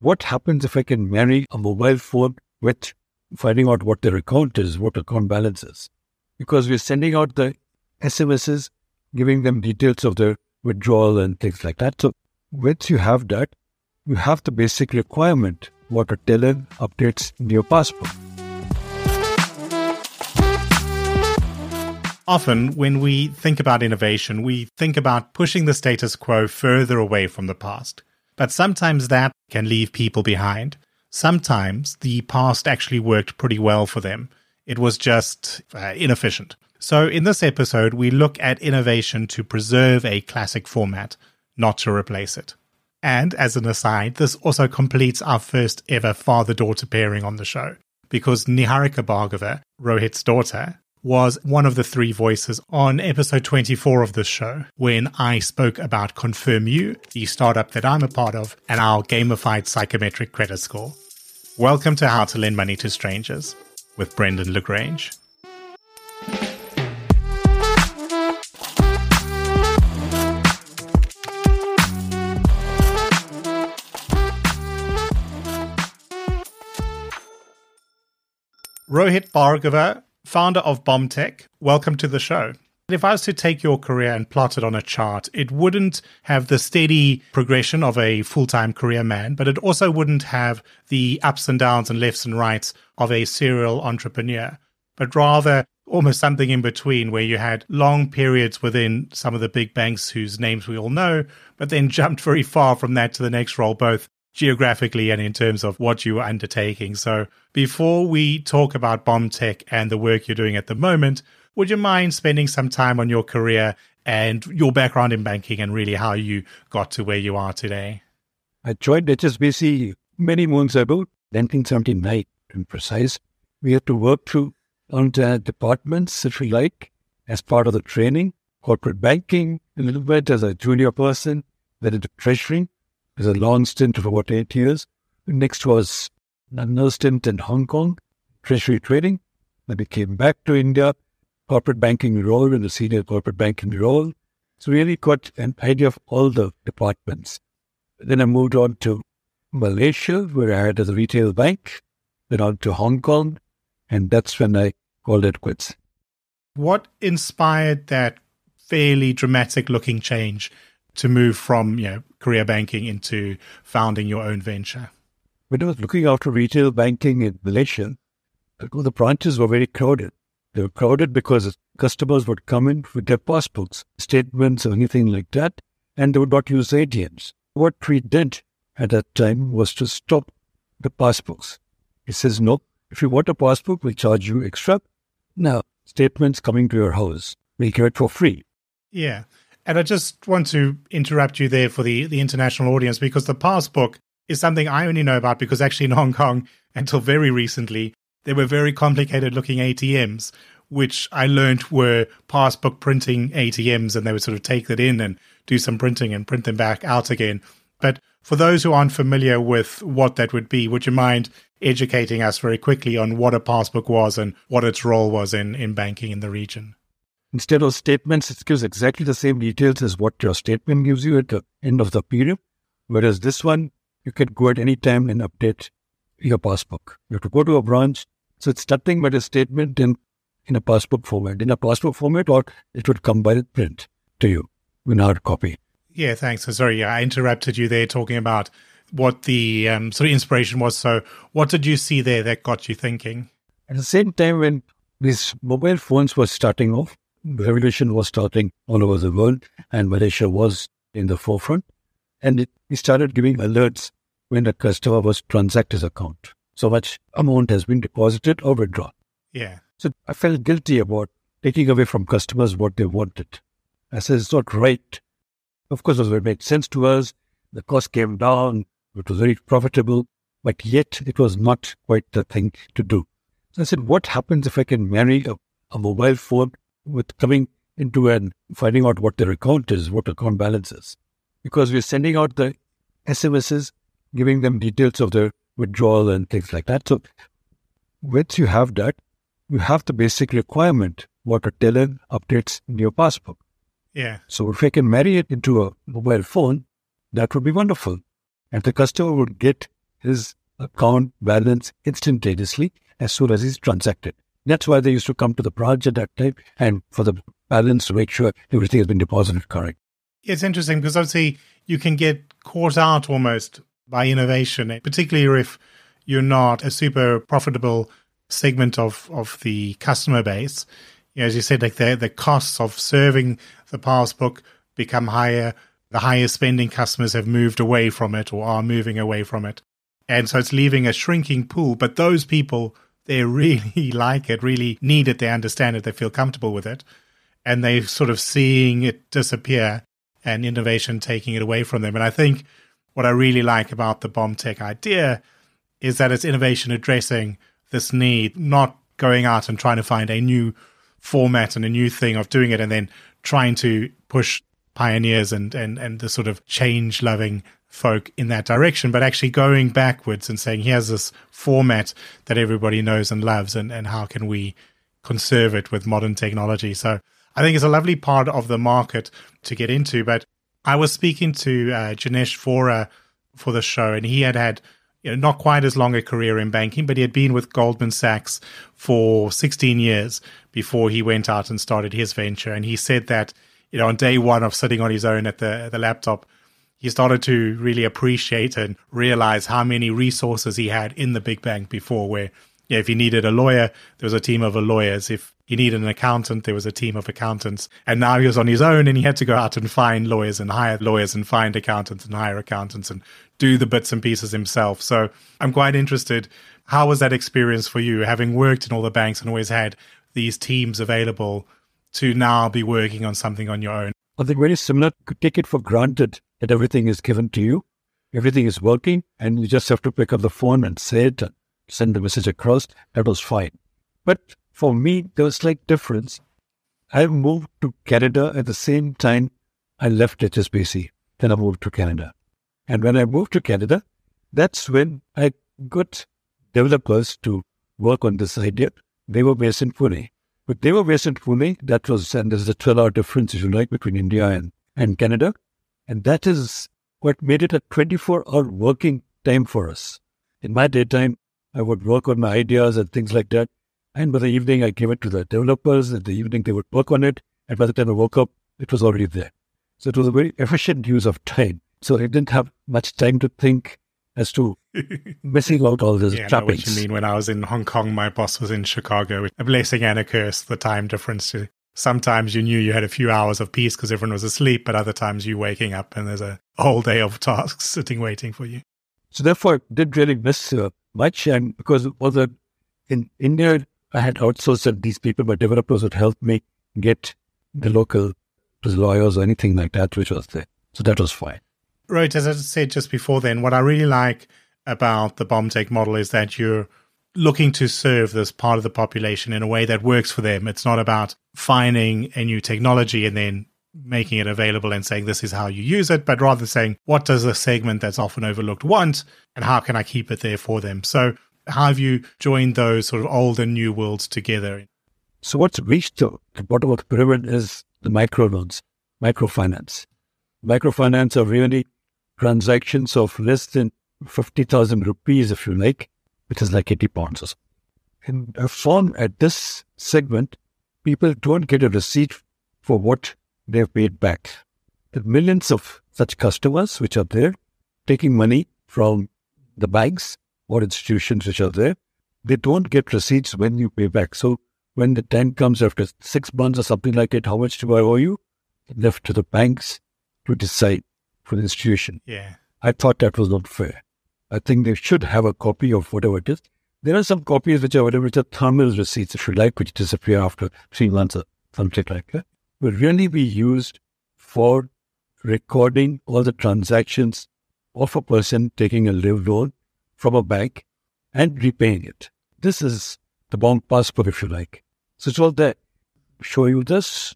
What happens if I can marry a mobile phone with finding out what their account is, what account balance is? Because we're sending out the SMSs, giving them details of their withdrawal and things like that. So once you have that, you have the basic requirement what a teller updates in your passbook. Often, when we think about innovation, we think about pushing the status quo further away from the past. But sometimes that can leave people behind. Sometimes the past actually worked pretty well for them. It was just uh, inefficient. So, in this episode, we look at innovation to preserve a classic format, not to replace it. And as an aside, this also completes our first ever father daughter pairing on the show, because Niharika Bhargava, Rohit's daughter, was one of the three voices on episode 24 of this show when I spoke about ConfirmU, the startup that I'm a part of, and our gamified psychometric credit score. Welcome to How to Lend Money to Strangers with Brendan Le Grange. Rohit Bhargava founder of BOMTech, welcome to the show. If I was to take your career and plot it on a chart, it wouldn't have the steady progression of a full time career man, but it also wouldn't have the ups and downs and lefts and rights of a serial entrepreneur, but rather almost something in between where you had long periods within some of the big banks whose names we all know, but then jumped very far from that to the next role, both geographically and in terms of what you are undertaking. So before we talk about BOMTech and the work you're doing at the moment, would you mind spending some time on your career and your background in banking and really how you got to where you are today? I joined HSBC many moons ago, 1979 to be precise. We had to work through on departments, if you like, as part of the training, corporate banking, a little bit as a junior person, then into treasury, was a long stint of about eight years. Next was another stint in Hong Kong, treasury trading. Then we came back to India, corporate banking role in the senior corporate banking role. So really got an idea of all the departments. Then I moved on to Malaysia, where I had as a retail bank, then on to Hong Kong, and that's when I called it quits. What inspired that fairly dramatic looking change to move from you know career banking into founding your own venture? When I was looking after retail banking in Malaysia, the branches were very crowded. They were crowded because customers would come in with their passbooks, statements, or anything like that, and they would not use ATMs. What we did at that time was to stop the passbooks. He says, no, if you want a passbook, we'll charge you extra. Now, statements coming to your house, we'll give it for free. Yeah. And I just want to interrupt you there for the, the international audience because the passbook is something I only know about because actually in Hong Kong, until very recently, there were very complicated looking ATMs, which I learned were passbook printing ATMs, and they would sort of take that in and do some printing and print them back out again. But for those who aren't familiar with what that would be, would you mind educating us very quickly on what a passbook was and what its role was in, in banking in the region? Instead of statements, it gives exactly the same details as what your statement gives you at the end of the period. Whereas this one, you can go at any time and update your passbook. You have to go to a branch. So it's nothing but a statement in, in a passbook format. In a passbook format, or it would come by print to you in hard copy. Yeah, thanks. So sorry, I interrupted you there talking about what the um, sort of inspiration was. So what did you see there that got you thinking? At the same time, when these mobile phones were starting off, revolution was starting all over the world, and Malaysia was in the forefront. And it, we started giving alerts when a customer was transact his account. So much amount has been deposited or withdrawn. Yeah. So I felt guilty about taking away from customers what they wanted. I said it's not right Of course, it made sense to us. The cost came down. It was very profitable, but yet it was not quite the thing to do. So I said, what happens if I can marry a, a mobile phone with coming into and finding out what their account is, what account balance is? Because we're sending out the SMSs, giving them details of their withdrawal and things like that. So once you have that, you have the basic requirement what a teller updates in your passbook. Yeah. So if I can marry it into a mobile phone, that would be wonderful. And the customer would get his account balance instantaneously as soon as he's transacted. That's why they used to come to the branch at that time and for the balance to make sure everything has been deposited correct. It's interesting because obviously you can get caught out almost by innovation, particularly if you're not a super profitable segment of, of the customer base. You know, as you said, like the, the costs of serving the passbook become higher. The higher spending customers have moved away from it or are moving away from it. And so it's leaving a shrinking pool. But those people, they really like it, really need it, they understand it, they feel comfortable with it. And they're sort of seeing it disappear and innovation taking it away from them. And I think what I really like about the BOMTech idea is that it's innovation addressing this need, not going out and trying to find a new format and a new thing of doing it and then trying to push pioneers and, and, and the sort of change loving folk in that direction, but actually going backwards and saying, here's this format that everybody knows and loves, and, and how can we conserve it with modern technology? So I think it's a lovely part of the market to get into. But I was speaking to uh, Janesh Vora for the show, and he had had you know, not quite as long a career in banking, but he had been with Goldman Sachs for 16 years before he went out and started his venture. And he said that, you know, on day one of sitting on his own at the, the laptop, he started to really appreciate and realize how many resources he had in the big bank before where yeah, if he needed a lawyer, there was a team of lawyers. If he needed an accountant, there was a team of accountants. And now he was on his own and he had to go out and find lawyers and hire lawyers and find accountants and hire accountants and do the bits and pieces himself. So I'm quite interested. How was that experience for you, having worked in all the banks and always had these teams available to now be working on something on your own? Think very similar. Take it for granted that everything is given to you, everything is working, and you just have to pick up the phone and say it and send the message across. That was fine. But for me, there was slight difference. I moved to Canada at the same time I left HSBC. Then I moved to Canada. And when I moved to Canada, that's when I got developers to work on this idea. They were based in Pune. But they were based in Pune. That was, and there's a 12 hour difference, if you like, between India and, and Canada. And that is what made it a 24 hour working time for us. In my daytime, I would work on my ideas and things like that. And by the evening, I gave it to the developers. In the evening, they would work on it. And by the time I woke up, it was already there. So it was a very efficient use of time. So I didn't have much time to think as to missing out all these yeah, trappings. I know what you mean. When I was in Hong Kong, my boss was in Chicago. A blessing and a curse, the time difference. Sometimes you knew you had a few hours of peace because everyone was asleep, but other times you waking up and there's a whole day of tasks sitting waiting for you. So therefore, I didn't really miss uh, much. And because was in India, I had outsourced these people, my developers would help me get the local lawyers or anything like that, which was there. So that was fine. Right. As I said just before then, what I really like about the BOMTech model is that you're looking to serve this part of the population in a way that works for them. It's not about finding a new technology and then making it available and saying this is how you use it, but rather saying what does a segment that's often overlooked want and how can I keep it there for them? So how have you joined those sort of old and new worlds together? So what's reached the bottom of the pyramid is the micro microloans, microfinance. Microfinance are really transactions of less than 50,000 rupees, if you like, which is like 80 pounds or so. And I found at this segment, people don't get a receipt for what they've paid back. The millions of such customers which are there taking money from the banks or institutions which are there, they don't get receipts when you pay back. So when the time comes after six months or something like it, how much do I owe you? Left to the banks to decide for the institution. Yeah. I thought that was not fair. I think they should have a copy of whatever it is. There are some copies which are whatever which are thermal receipts, if you like, which disappear after three months or something like that. Will really be used for recording all the transactions of a person taking a live loan from a bank and repaying it. This is the bank passbook, if you like. So it's all there. Show you this.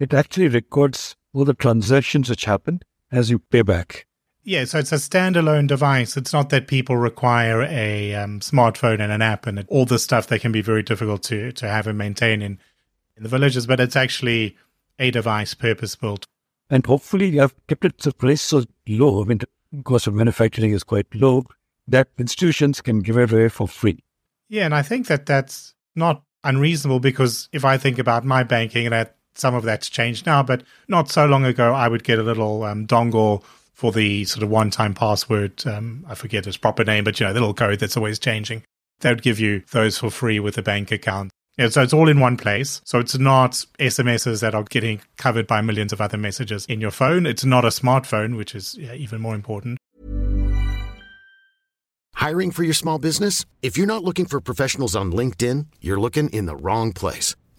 It actually records all the transactions which happen as you pay back. Yeah, so it's a standalone device. It's not that people require a um, smartphone and an app and all this stuff that can be very difficult to, to have and maintain in, in the villages, but it's actually a device purpose built. And hopefully, you have kept it the price so low. I mean, the cost of manufacturing is quite low that institutions can give it away for free. Yeah, and I think that that's not unreasonable because if I think about my banking, and that some of that's changed now, but not so long ago, I would get a little um, dongle for the sort of one-time password. Um, I forget its proper name, but you know, the little code that's always changing. They would give you those for free with a bank account. Yeah, so it's all in one place. So it's not SMSs that are getting covered by millions of other messages in your phone. It's not a smartphone, which is yeah, even more important. Hiring for your small business? If you're not looking for professionals on LinkedIn, you're looking in the wrong place.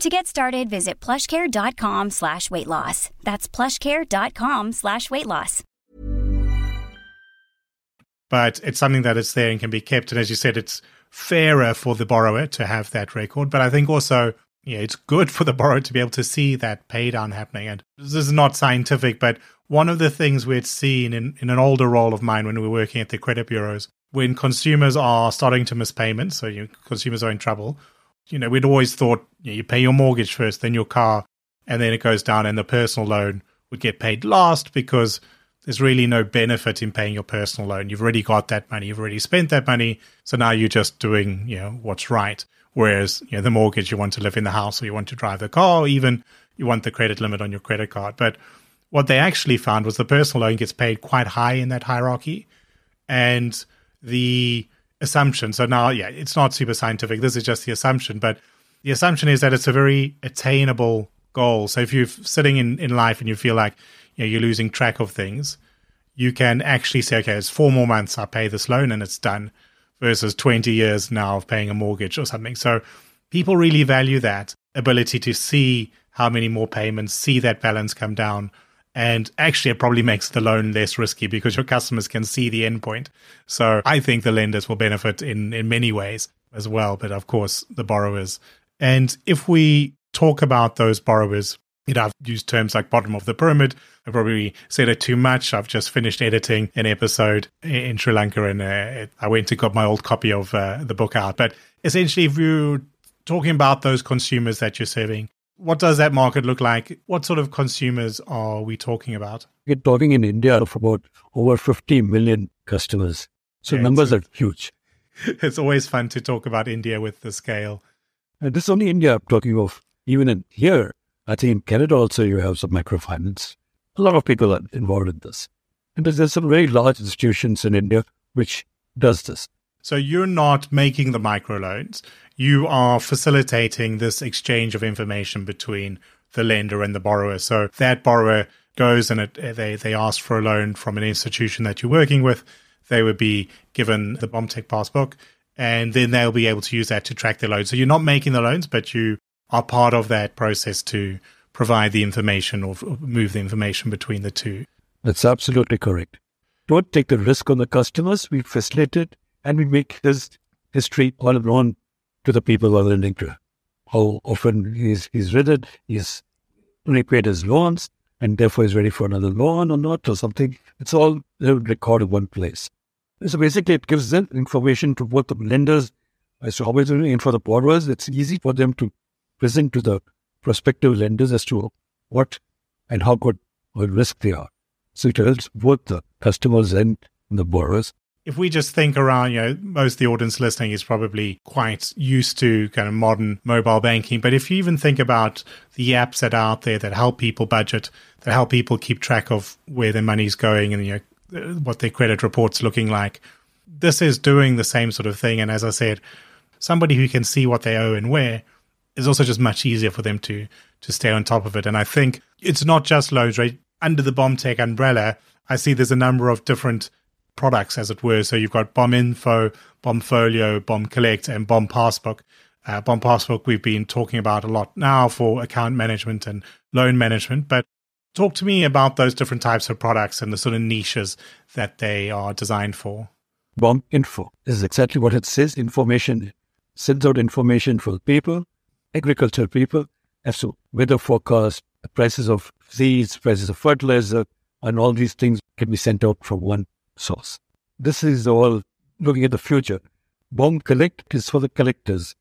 To get started, visit plushcare.com slash weight loss. That's plushcare.com slash weight loss. But it's something that is there and can be kept. And as you said, it's fairer for the borrower to have that record. But I think also, yeah, it's good for the borrower to be able to see that pay down happening. And this is not scientific, but one of the things we'd seen in, in an older role of mine when we were working at the credit bureaus, when consumers are starting to miss payments, so you, consumers are in trouble, you know, we'd always thought you, know, you pay your mortgage first, then your car, and then it goes down, and the personal loan would get paid last because there's really no benefit in paying your personal loan. You've already got that money, you've already spent that money, so now you're just doing, you know, what's right. Whereas, you know, the mortgage, you want to live in the house or you want to drive the car, or even you want the credit limit on your credit card. But what they actually found was the personal loan gets paid quite high in that hierarchy. And the assumption, so now, yeah, it's not super scientific. This is just the assumption, but the assumption is that it's a very attainable goal. So if you're sitting in, in life and you feel like you know, you're losing track of things, you can actually say, okay, it's four more months, I pay this loan and it's done versus 20 years now of paying a mortgage or something. So people really value that ability to see how many more payments, see that balance come down. And actually, it probably makes the loan less risky because your customers can see the endpoint. So I think the lenders will benefit in, in many ways as well, but of course, the borrowers. And if we talk about those borrowers, you know, I've used terms like bottom of the pyramid. I probably said it too much. I've just finished editing an episode in Sri Lanka and uh, I went and got my old copy of uh, the book out. But essentially, if you're talking about those consumers that you're serving, what does that market look like? What sort of consumers are we talking about? We're talking in India of about over 50 million customers. So yeah, numbers are huge. It's always fun to talk about India with the scale. And this is only India I'm talking of. Even in here, I think in Canada also you have some microfinance. A lot of people are involved in this. And there's some very large institutions in India which does this. So you're not making the microloans. You are facilitating this exchange of information between the lender and the borrower. So that borrower goes and it, they, they ask for a loan from an institution that you're working with. They would be given the BOMTech passbook and then they'll be able to use that to track their loans. So you're not making the loans, but you are part of that process to provide the information or move the information between the two. That's absolutely correct. Don't take the risk on the customers. We facilitate it and we make his history all known to the people who are lending to. How often he's, he's read it, he's repaid his loans, and therefore is ready for another loan or not or something. It's all recorded in one place. So basically, it gives them information to both the lenders as to how it's doing, and for the borrowers, it's easy for them to present to the prospective lenders as to what and how good or risk they are. So it helps both the customers and the borrowers. If we just think around, you know, most of the audience listening is probably quite used to kind of modern mobile banking. But if you even think about the apps that are out there that help people budget, that help people keep track of where their money's going and you know what their credit reports looking like, this is doing the same sort of thing. And as I said, somebody who can see what they owe and where is also just much easier for them to to stay on top of it. And I think it's not just loans, right? Under the BOMTech umbrella, I see there's a number of different products, as it were. So you've got Bomb Info, Bomb Folio, Bomb Collect, and Bomb Passbook. Uh, Bomb Passbook we've been talking about a lot now for account management and loan management. But talk to me about those different types of products and the sort of niches that they are designed for. Bomb Info is exactly what it says. Information sends out information for people, agricultural people, as to weather forecast, prices of seeds, prices of fertilizer, and all these things can be sent out from one source. This is all looking at the future. Bomb Collect is for the collectors.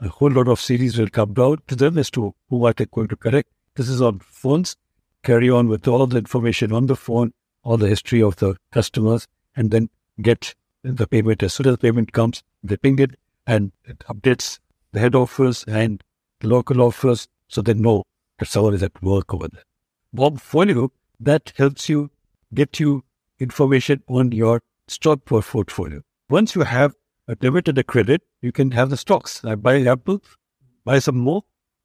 A whole lot of series will come out to them as to who are they going to collect. This is on phones. Carry on with all the information on the phone, all the history of the customers, and then get the payment. As soon as the payment comes, they ping it and it updates the head office and the local office so they know that someone is at work over there. Bomb Folio, that helps you get you information on your stock portfolio. Once you have a debit and a credit, you can have the stocks. I buy Apple, buy some more,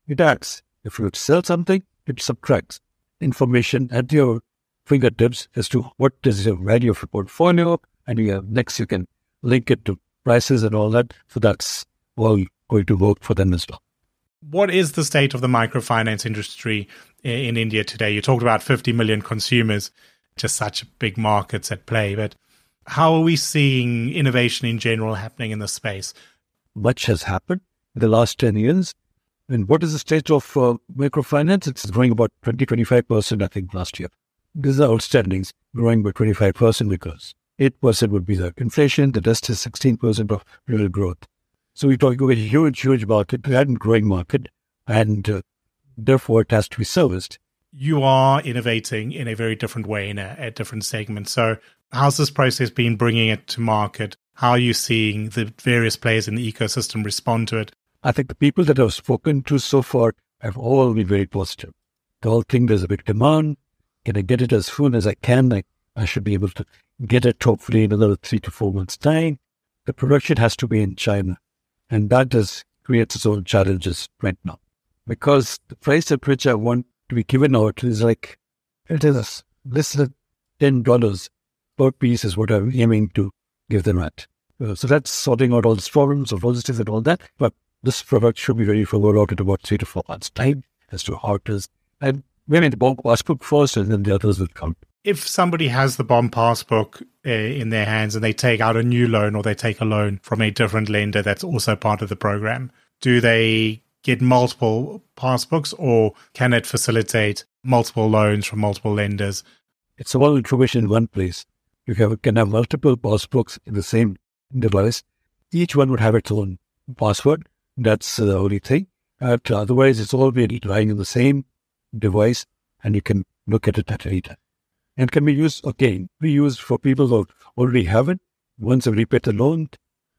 it adds. If you sell something, it subtracts information at your fingertips as to what is the value of your portfolio. And you have, next, you can link it to prices and all that. So that's all going to work for them as well. What is the state of the microfinance industry in India today? You talked about 50 million consumers just such big markets at play. But how are we seeing innovation in general happening in the space? Much has happened in the last 10 years. And what is the state of uh, microfinance? It's growing about 20, 25%, I think, last year. These are outstandings, growing by 25% because 8% would be the inflation, the rest is 16% of real growth. So we're talking about a huge, huge market, and growing market, and uh, therefore it has to be serviced you are innovating in a very different way in a, a different segment. So, how's this process been bringing it to market? How are you seeing the various players in the ecosystem respond to it? I think the people that I've spoken to so far have all been very positive. They all think there's a big demand. Can I get it as soon as I can? I, I should be able to get it hopefully in another three to four months' time. The production has to be in China. And that does create its own challenges right now. Because the price at which I want to be given out is like, it is less than $10 per piece is what I'm aiming to give them at. Uh, so that's sorting out all these problems of logistics and all that. But this product should be ready for rollout in about three to four months' time as to how it is. And maybe the bomb passbook first and then the others will come. If somebody has the bomb passbook uh, in their hands and they take out a new loan or they take a loan from a different lender that's also part of the program, do they get multiple passbooks or can it facilitate multiple loans from multiple lenders? It's all information in one place. You have, can have multiple passbooks in the same device. Each one would have its own password. That's the only thing. But otherwise, it's all be lying in the same device and you can look at it at any time. And can be used again, be used for people who already have it. Once they repay the loan,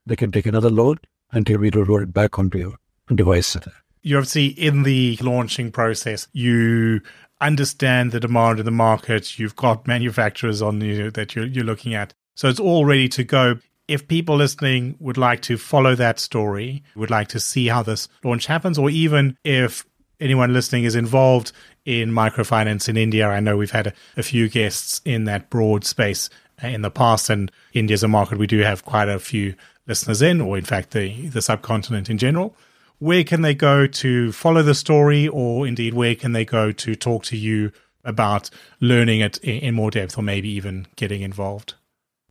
they can take another loan until we roll it back onto your device. You obviously, in the launching process, you understand the demand in the market. You've got manufacturers on you that you're, you're looking at. So it's all ready to go. If people listening would like to follow that story, would like to see how this launch happens, or even if anyone listening is involved in microfinance in India, I know we've had a, a few guests in that broad space uh, in the past, and India is a market we do have quite a few listeners in, or in fact, the, the subcontinent in general where can they go to follow the story, or indeed where can they go to talk to you about learning it in more depth, or maybe even getting involved?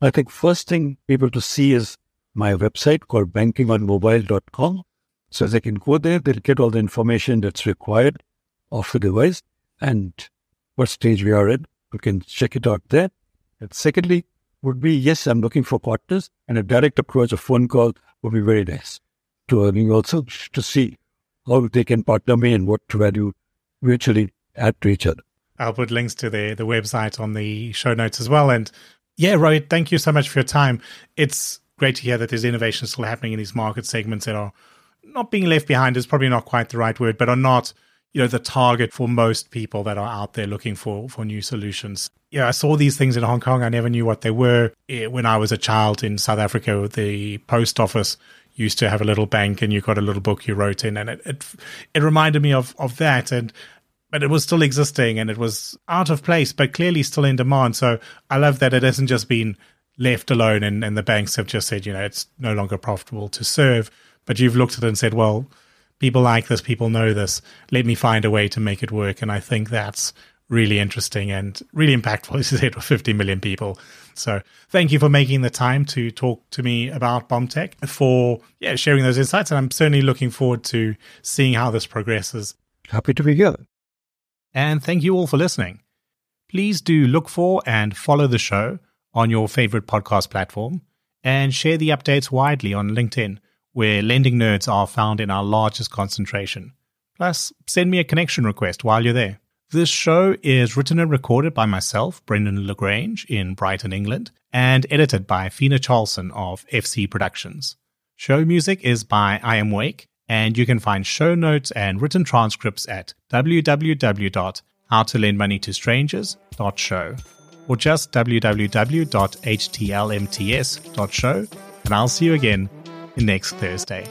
I think first thing people to see is my website called bankingonmobile.com. So they can go there, they'll get all the information that's required of the device and what stage we are in. You can check it out there. And secondly, would be yes, I'm looking for partners, and a direct approach, a phone call would be very nice to earning also to see how they can partner me and what value mutually add to each other. I'll put links to the the website on the show notes as well. And yeah, Rohit, thank you so much for your time. It's great to hear that there's innovation still happening in these market segments that are not being left behind is probably not quite the right word, but are not you know the target for most people that are out there looking for for new solutions. Yeah, I saw these things in Hong Kong. I never knew what they were eh, when I was a child in South Africa. The post office used to have a little bank, and you got a little book you wrote in, and it it, it reminded me of of that and. But it was still existing and it was out of place, but clearly still in demand. So I love that it hasn't just been left alone and, and the banks have just said, you know, it's no longer profitable to serve. But you've looked at it and said, well, people like this, people know this. Let me find a way to make it work. And I think that's really interesting and really impactful, as you said, with 50 million people. So thank you for making the time to talk to me about BOMTech, for yeah, sharing those insights. And I'm certainly looking forward to seeing how this progresses. Happy to be here. And thank you all for listening. Please do look for and follow the show on your favorite podcast platform and share the updates widely on LinkedIn, where lending nerds are found in our largest concentration. Plus, send me a connection request while you're there. This show is written and recorded by myself, Brendan Le Grange, in Brighton, England, and edited by Fina Charlson of FC Productions. Show music is by I Am Wake, and you can find show notes and written transcripts at www.howtolendmoneytostrangers.show or just www.htlmts.show, and I'll see you again next Thursday.